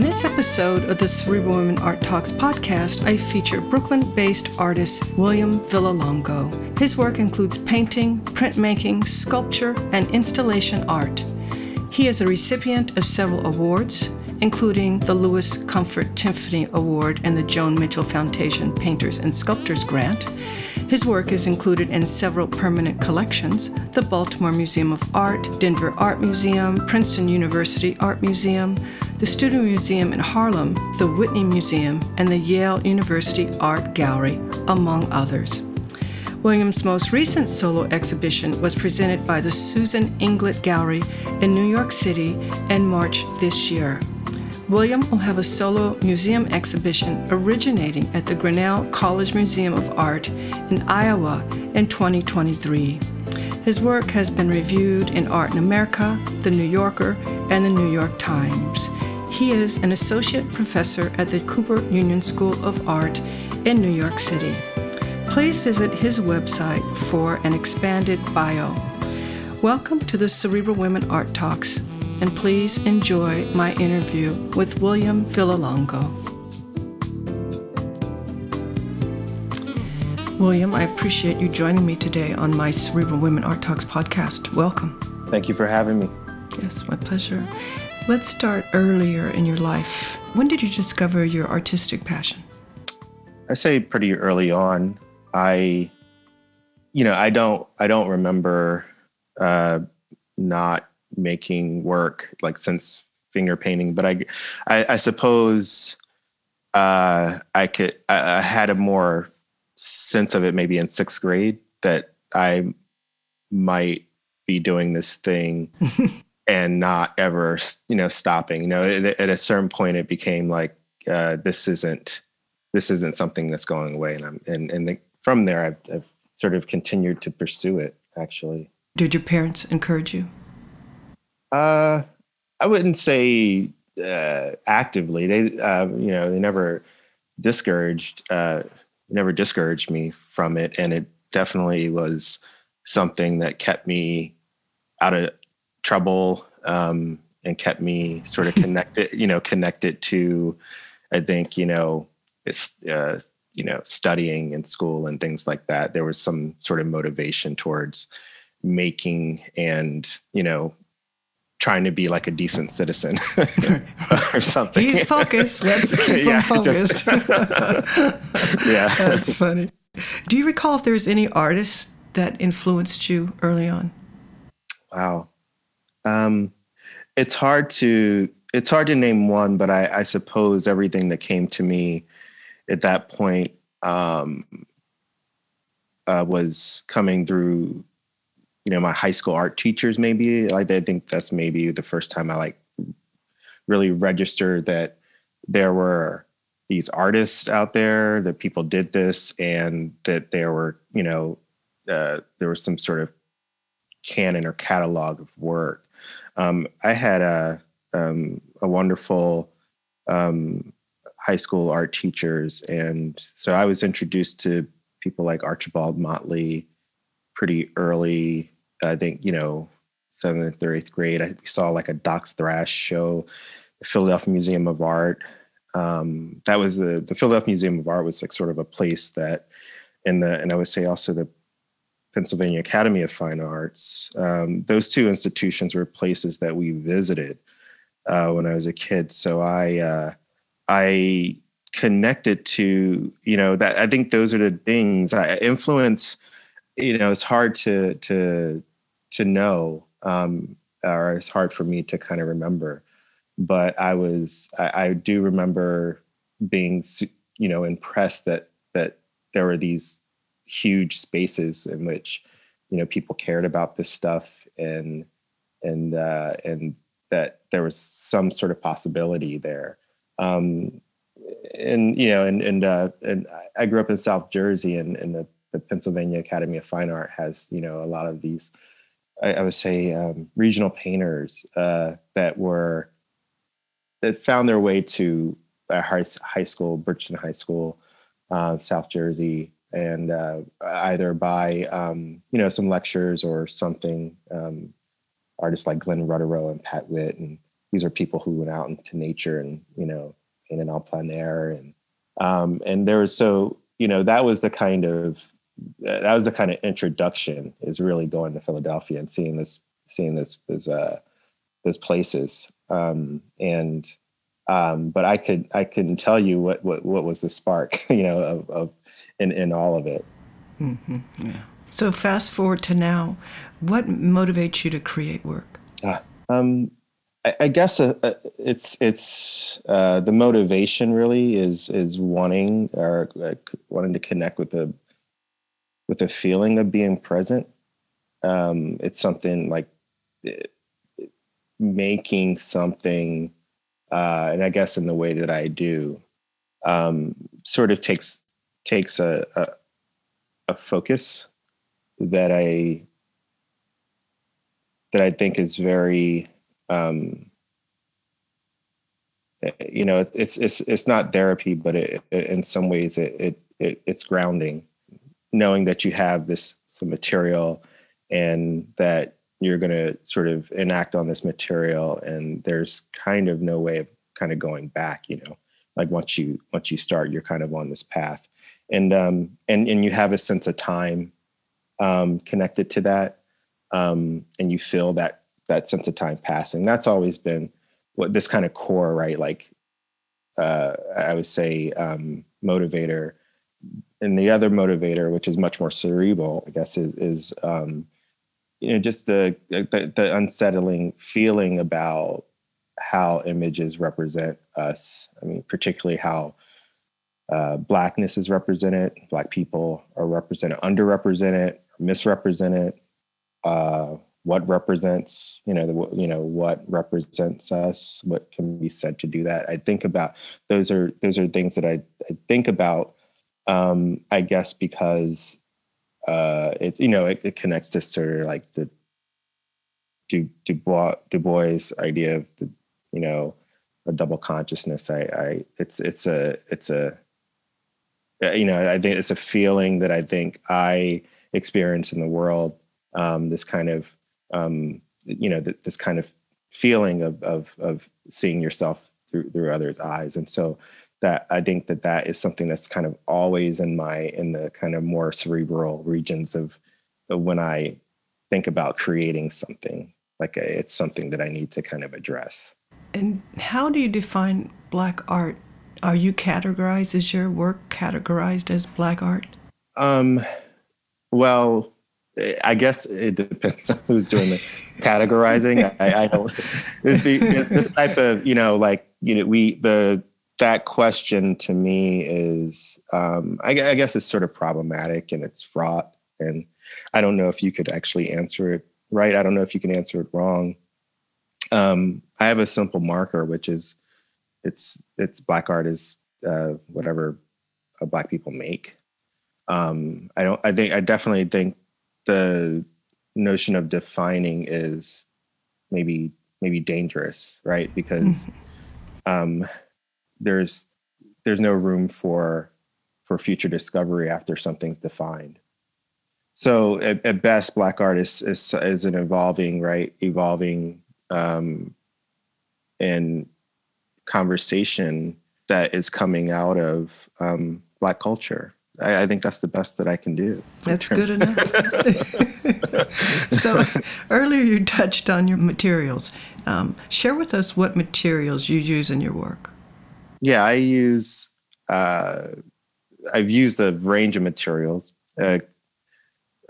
In this episode of the Cerebral Women Art Talks podcast, I feature Brooklyn based artist William Villalongo. His work includes painting, printmaking, sculpture, and installation art. He is a recipient of several awards, including the Louis Comfort Tiffany Award and the Joan Mitchell Foundation Painters and Sculptors Grant. His work is included in several permanent collections the Baltimore Museum of Art, Denver Art Museum, Princeton University Art Museum, the Studio Museum in Harlem, the Whitney Museum, and the Yale University Art Gallery, among others. William's most recent solo exhibition was presented by the Susan Inglett Gallery in New York City in March this year. William will have a solo museum exhibition originating at the Grinnell College Museum of Art in Iowa in 2023. His work has been reviewed in Art in America, The New Yorker, and The New York Times. He is an associate professor at the Cooper Union School of Art in New York City. Please visit his website for an expanded bio. Welcome to the Cerebral Women Art Talks, and please enjoy my interview with William Villalongo. William, I appreciate you joining me today on my Cerebral Women Art Talks podcast. Welcome. Thank you for having me. Yes, my pleasure. Let's start earlier in your life. When did you discover your artistic passion? I say pretty early on. I, you know, I don't, I don't remember uh, not making work like since finger painting, but I, I, I suppose uh, I could, I, I had a more sense of it maybe in sixth grade that I might be doing this thing and not ever you know stopping. You know at, at a certain point it became like uh, this isn't this isn't something that's going away. And i'm and and the, from there I've, I've sort of continued to pursue it actually. Did your parents encourage you? Uh i wouldn't say uh actively. They uh you know they never discouraged uh never discouraged me from it. And it definitely was something that kept me out of trouble um, and kept me sort of connected, you know, connected to, I think, you know, it's, uh, you know, studying in school and things like that. There was some sort of motivation towards making and, you know, trying to be like a decent citizen or something. He's focused. Let's keep yeah, him focused. yeah. That's funny. Do you recall if there's any artists that influenced you early on? Wow. Um, it's hard to it's hard to name one, but I, I suppose everything that came to me at that point um, uh, was coming through, you know, my high school art teachers. Maybe like I think that's maybe the first time I like really registered that there were these artists out there that people did this and that there were you know uh, there was some sort of canon or catalog of work um, I had a um, a wonderful um, high school art teachers, and so I was introduced to people like Archibald Motley pretty early. I think you know seventh or eighth grade. I saw like a Dox Thrash show, the Philadelphia Museum of Art. Um, that was the the Philadelphia Museum of Art was like sort of a place that, in the and I would say also the Pennsylvania Academy of Fine Arts. Um, those two institutions were places that we visited uh, when I was a kid. So I uh, I connected to you know that i think those are the things I, influence you know it's hard to to to know um or it's hard for me to kind of remember but i was I, I do remember being you know impressed that that there were these huge spaces in which you know people cared about this stuff and and uh and that there was some sort of possibility there. Um and you know, and and uh, and I grew up in South Jersey, and, and the, the Pennsylvania Academy of Fine Art has you know a lot of these, I, I would say, um, regional painters uh, that were that found their way to a high, high school, Bridgeton High School, uh, South Jersey, and uh, either by um, you know some lectures or something. Um, artists like Glenn Rutterow and Pat Witt, and these are people who went out into nature and you know in en plein air and um, and there was so you know that was the kind of that was the kind of introduction is really going to Philadelphia and seeing this seeing this this uh those places um, and um, but I could I couldn't tell you what what what was the spark you know of, of in in all of it. Mm-hmm. Yeah. So fast forward to now, what motivates you to create work? Uh, um, I, I guess uh, uh, it's it's uh, the motivation really is is wanting or uh, wanting to connect with the with a feeling of being present. Um, it's something like it, eh, making something, uh, and I guess in the way that I do, um, sort of takes takes a, a, a focus that I that I think is very um, you know, it's it's it's not therapy, but it, it, in some ways it, it, it it's grounding, knowing that you have this some material, and that you're going to sort of enact on this material, and there's kind of no way of kind of going back. You know, like once you once you start, you're kind of on this path, and um and and you have a sense of time um, connected to that, um, and you feel that that sense of time passing. That's always been what this kind of core, right? Like uh, I would say um, motivator. And the other motivator, which is much more cerebral, I guess, is, is um, you know just the, the, the unsettling feeling about how images represent us. I mean, particularly how uh, blackness is represented, black people are represented, underrepresented, misrepresented. Uh, what represents you know the, you know what represents us what can be said to do that? I think about those are those are things that i, I think about um i guess because uh it you know it, it connects to sort of like the du, du bois du bois idea of the you know a double consciousness. I i it's it's a it's a you know i think it's a feeling that i think i experience in the world um, this kind of um, you know th- this kind of feeling of, of of seeing yourself through through others' eyes, and so that I think that that is something that's kind of always in my in the kind of more cerebral regions of, of when I think about creating something. Like a, it's something that I need to kind of address. And how do you define black art? Are you categorized? Is your work categorized as black art? Um, well, I guess it depends on who's doing the categorizing. I, I don't. The, this type of you know, like you know, we the that question to me is, um, I, I guess, it's sort of problematic and it's fraught, and I don't know if you could actually answer it right. I don't know if you can answer it wrong. Um, I have a simple marker, which is it's it's black art is uh, whatever uh, black people make. Um, I don't. I think. I definitely think the notion of defining is maybe maybe dangerous, right? Because mm-hmm. um, there's there's no room for for future discovery after something's defined. So at, at best, black art is, is is an evolving, right? Evolving um, and conversation that is coming out of um, black culture I, I, think that's the best that I can do. That's good enough. so earlier you touched on your materials. Um, share with us what materials you use in your work. Yeah, I use uh, I've used a range of materials. Uh,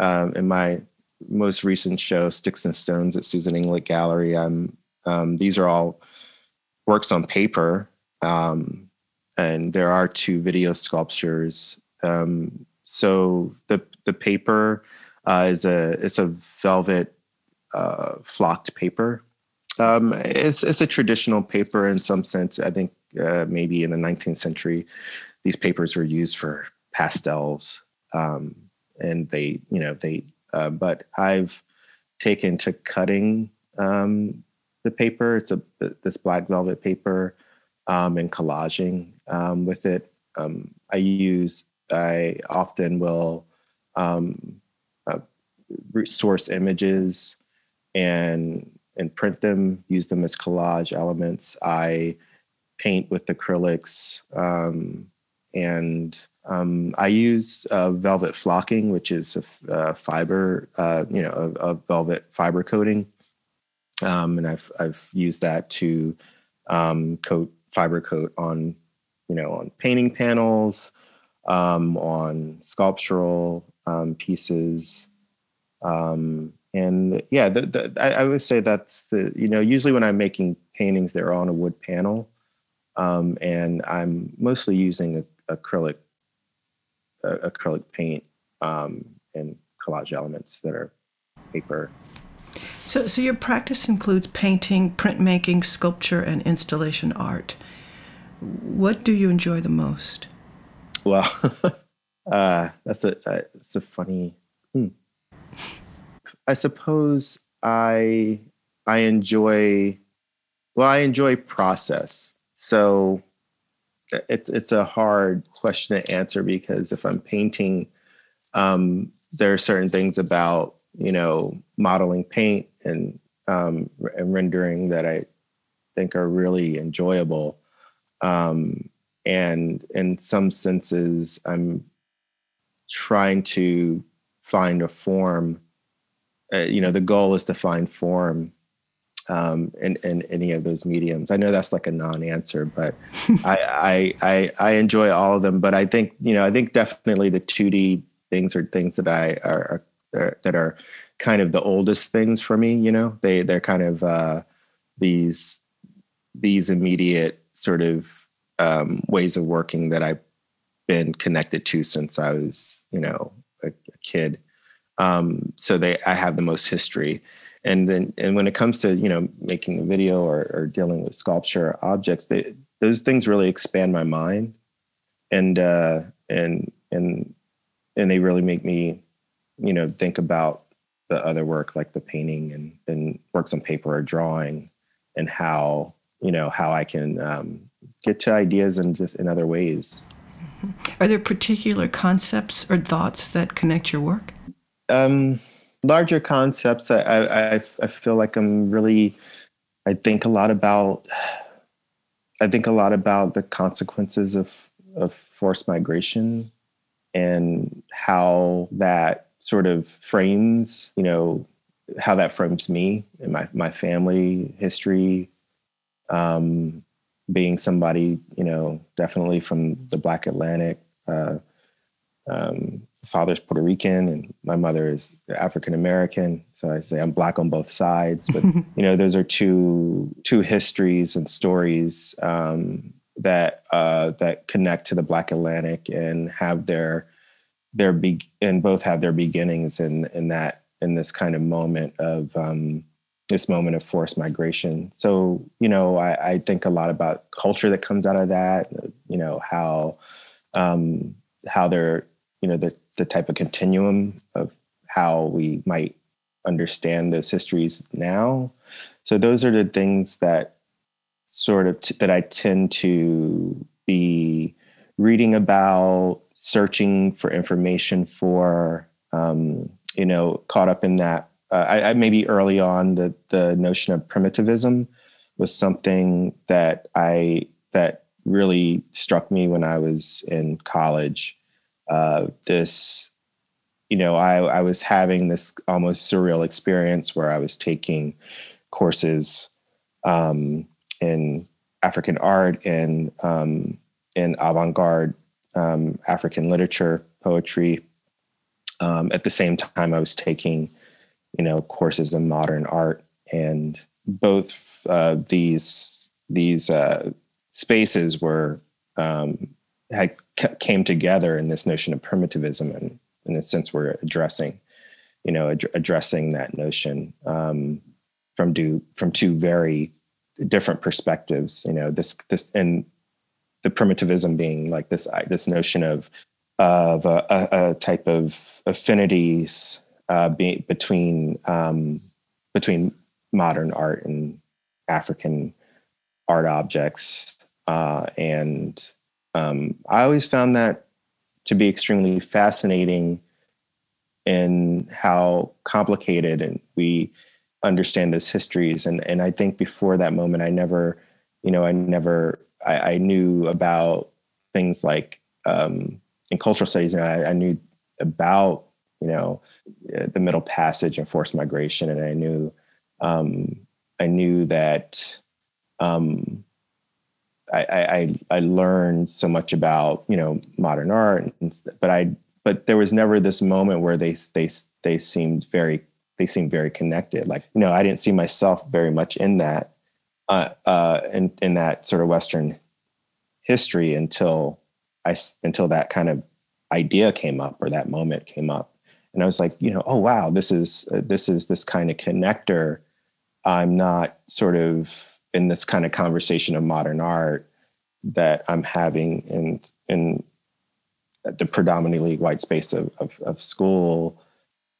um, in my most recent show, Sticks and Stones at Susan Inglett Gallery, I'm, um, these are all works on paper. Um, and there are two video sculptures. Um, so the the paper uh, is a it's a velvet uh, flocked paper. Um, it's it's a traditional paper in some sense. I think uh, maybe in the 19th century, these papers were used for pastels, um, and they you know they. Uh, but I've taken to cutting um, the paper. It's a this black velvet paper um, and collaging um, with it. Um, I use I often will um, uh, source images and and print them, use them as collage elements. I paint with acrylics, um, and um, I use uh, velvet flocking, which is a, a fiber, uh, you know, a, a, velvet fiber coating, um, and I've I've used that to um, coat fiber coat on, you know, on painting panels, um, on sculptural um, pieces. Um, and yeah, the, the, I, I, would say that's the, you know, usually when I'm making paintings, they're on a wood panel. Um, and I'm mostly using a, acrylic, acrylic paint and collage elements that are paper. So, so your practice includes painting, printmaking, sculpture, and installation art. What do you enjoy the most? Well, uh, that's a it's a funny. Hmm. I suppose I I enjoy. Well, I enjoy process. So it's it's a hard question to answer because if I'm painting, um, there are certain things about you know modeling paint and um, and rendering that I think are really enjoyable. Um, and in some senses i'm trying to find a form uh, you know the goal is to find form um, in, in any of those mediums i know that's like a non-answer but I, I, I i enjoy all of them but i think you know i think definitely the 2d things are things that i are, are that are kind of the oldest things for me you know they they're kind of uh, these these immediate sort of um, ways of working that I've been connected to since I was, you know, a, a kid. Um, so they, I have the most history. And then, and when it comes to you know making a video or, or dealing with sculpture objects, they, those things really expand my mind, and uh, and and and they really make me, you know, think about the other work like the painting and and works on paper or drawing, and how you know how I can um, get to ideas and just in other ways. Are there particular concepts or thoughts that connect your work? Um, larger concepts. I, I I feel like I'm really. I think a lot about. I think a lot about the consequences of of forced migration, and how that sort of frames, you know, how that frames me and my my family history, um, being somebody, you know, definitely from the Black Atlantic. Uh, um, father's Puerto Rican and my mother is African American. So I say I'm black on both sides. But you know, those are two two histories and stories um, that uh, that connect to the Black Atlantic and have their their be and both have their beginnings in in that in this kind of moment of um, this moment of forced migration. So, you know, I, I, think a lot about culture that comes out of that, you know, how um, how they're, you know, the, the type of continuum of how we might understand those histories now. So those are the things that sort of t- that I tend to be reading about, searching for information for, um, you know, caught up in that uh, I, I, maybe early on the the notion of primitivism was something that I that really struck me when I was in college. Uh, this, you know, I I was having this almost surreal experience where I was taking courses um, in African art and um, in avant-garde um, African literature, poetry. Um, at the same time, I was taking, you know, courses in modern art, and both uh, these these uh, spaces were um, had came together in this notion of primitivism, and in a sense, we're addressing, you know, ad- addressing that notion um, from do from two very different perspectives. You know, this this and the primitivism being like this this notion of of a, a, a type of affinities uh, be, between um, between modern art and African art objects, uh, and um, I always found that to be extremely fascinating in how complicated and we understand those histories. And and I think before that moment, I never, you know, I never I, I knew about things like um, in cultural studies, and I, I knew about you know the Middle Passage and forced migration, and I knew um, I knew that um, I, I, I learned so much about you know modern art, and, but I but there was never this moment where they they they seemed very they seemed very connected. Like you know I didn't see myself very much in that uh, uh, in in that sort of Western history until I until that kind of idea came up or that moment came up, and I was like, you know, oh wow, this is uh, this is this kind of connector. I'm not sort of in this kind of conversation of modern art that I'm having in in the predominantly white space of, of, of school.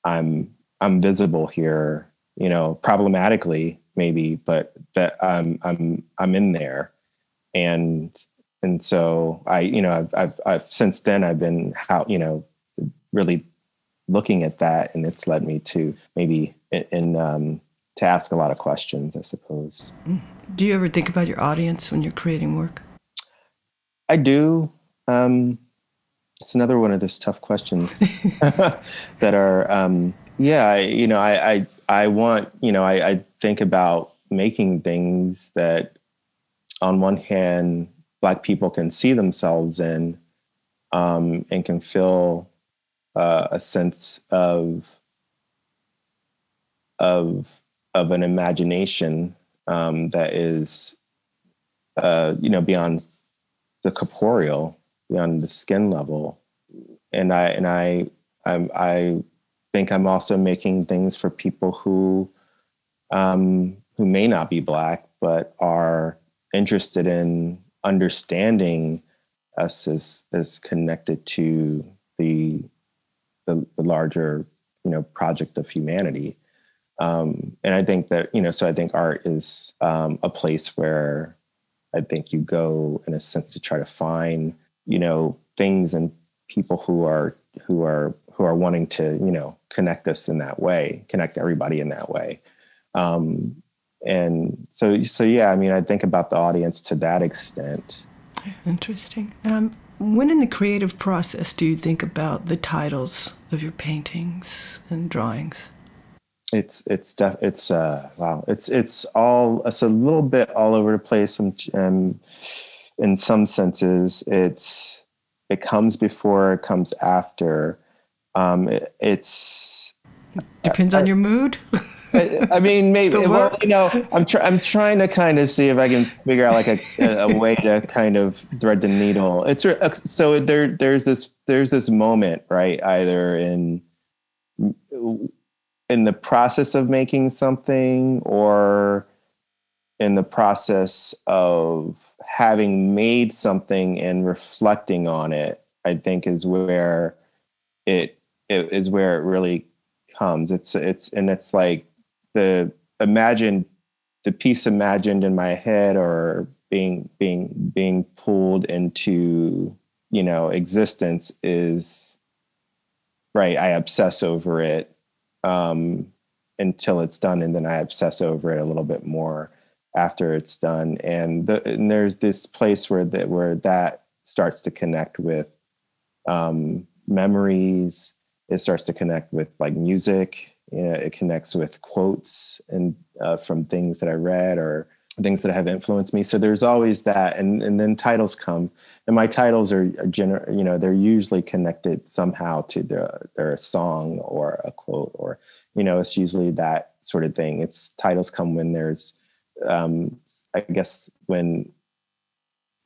I'm I'm visible here, you know, problematically maybe, but that I'm I'm I'm in there, and and so I you know I've I've, I've since then I've been how you know really looking at that, and it's led me to maybe in, in um, to ask a lot of questions, I suppose. Do you ever think about your audience when you're creating work? I do. Um, it's another one of those tough questions that are, um, yeah, I, you know, I, I, I want, you know, I, I think about making things that, on one hand, Black people can see themselves in, um, and can feel uh, a sense of of of an imagination um, that is, uh, you know, beyond the corporeal, beyond the skin level, and I and I I, I think I'm also making things for people who um, who may not be black but are interested in understanding us as as connected to the the, the larger you know project of humanity. Um, and I think that, you know, so I think art is um, a place where I think you go in a sense to try to find, you know, things and people who are, who are, who are wanting to, you know, connect us in that way, connect everybody in that way. Um, and so, so yeah, I mean, I think about the audience to that extent. Interesting. Um, when in the creative process do you think about the titles of your paintings and drawings? it's it's def, it's uh wow it's it's all it's a little bit all over the place and, and in some senses it's it comes before it comes after um it, it's depends on your mood. I, I, mean maybe well you know i'm trying i'm trying to kind of see if i can figure out like a, a way to kind of thread the needle. It's so there there's this there's this moment right either in in the process of making something or in the process of having made something and reflecting on it i think is where it is where it really comes it's it's and it's like the imagined the piece imagined in my head or being being being pulled into you know existence is right i obsess over it um, until it's done, and then I obsess over it a little bit more after it's done. And, the, and there's this place where that where that starts to connect with um, memories. It starts to connect with like music. You know, it connects with quotes and uh, from things that I read or things that have influenced me. So there's always that, and and then titles come, and my titles are, are gener- you know, they're usually connected somehow to the they're a song or a quote or you know, it's usually that sort of thing. It's titles come when there's, um, I guess, when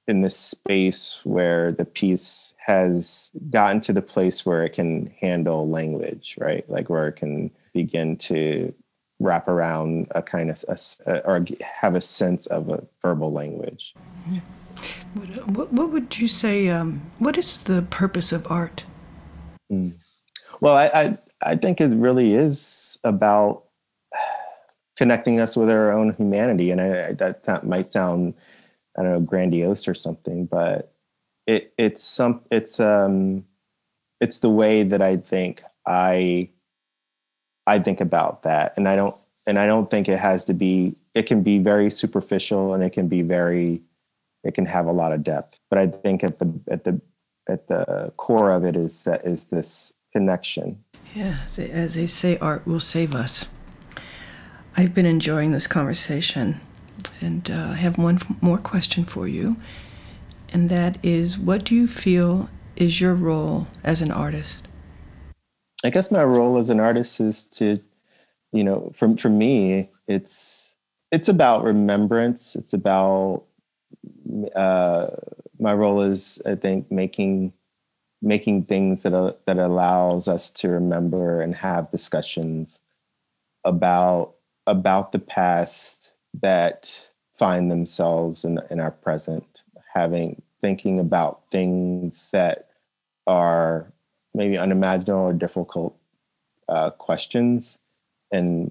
in this space where the piece has gotten to the place where it can handle language, right? Like where it can begin to wrap around a kind of a, or have a sense of a verbal language. What, what would you say? Um, what is the purpose of art? Mm. Well, I, I I think it really is about connecting us with our own humanity, and I, that, that might sound I don't know grandiose or something, but it it's some it's um it's the way that I think I I think about that, and I don't and I don't think it has to be. It can be very superficial, and it can be very. It can have a lot of depth, but I think at the at the at the core of it is that is this connection. Yeah, as they say, art will save us. I've been enjoying this conversation, and uh, I have one more question for you, and that is, what do you feel is your role as an artist? I guess my role as an artist is to you know for for me it's it's about remembrance it's about uh, my role is i think making making things that uh, that allows us to remember and have discussions about about the past that find themselves in in our present having thinking about things that are maybe unimaginable or difficult uh, questions and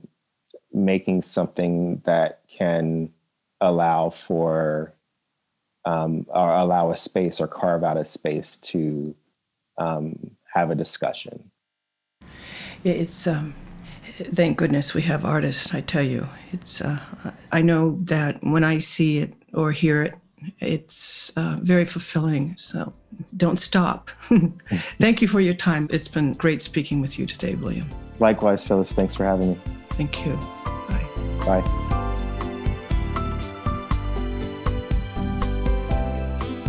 making something that can allow for um, or allow a space or carve out a space to um, have a discussion. It's um, thank goodness we have artists. I tell you, it's uh, I know that when I see it or hear it, it's uh, very fulfilling. So don't stop. Thank you for your time. It's been great speaking with you today, William. Likewise, Phyllis. Thanks for having me. Thank you. Bye. Bye.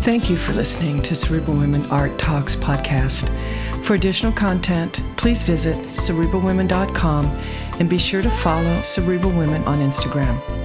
Thank you for listening to Cerebral Women Art Talks podcast. For additional content, please visit cerebralwomen.com and be sure to follow Cerebral Women on Instagram.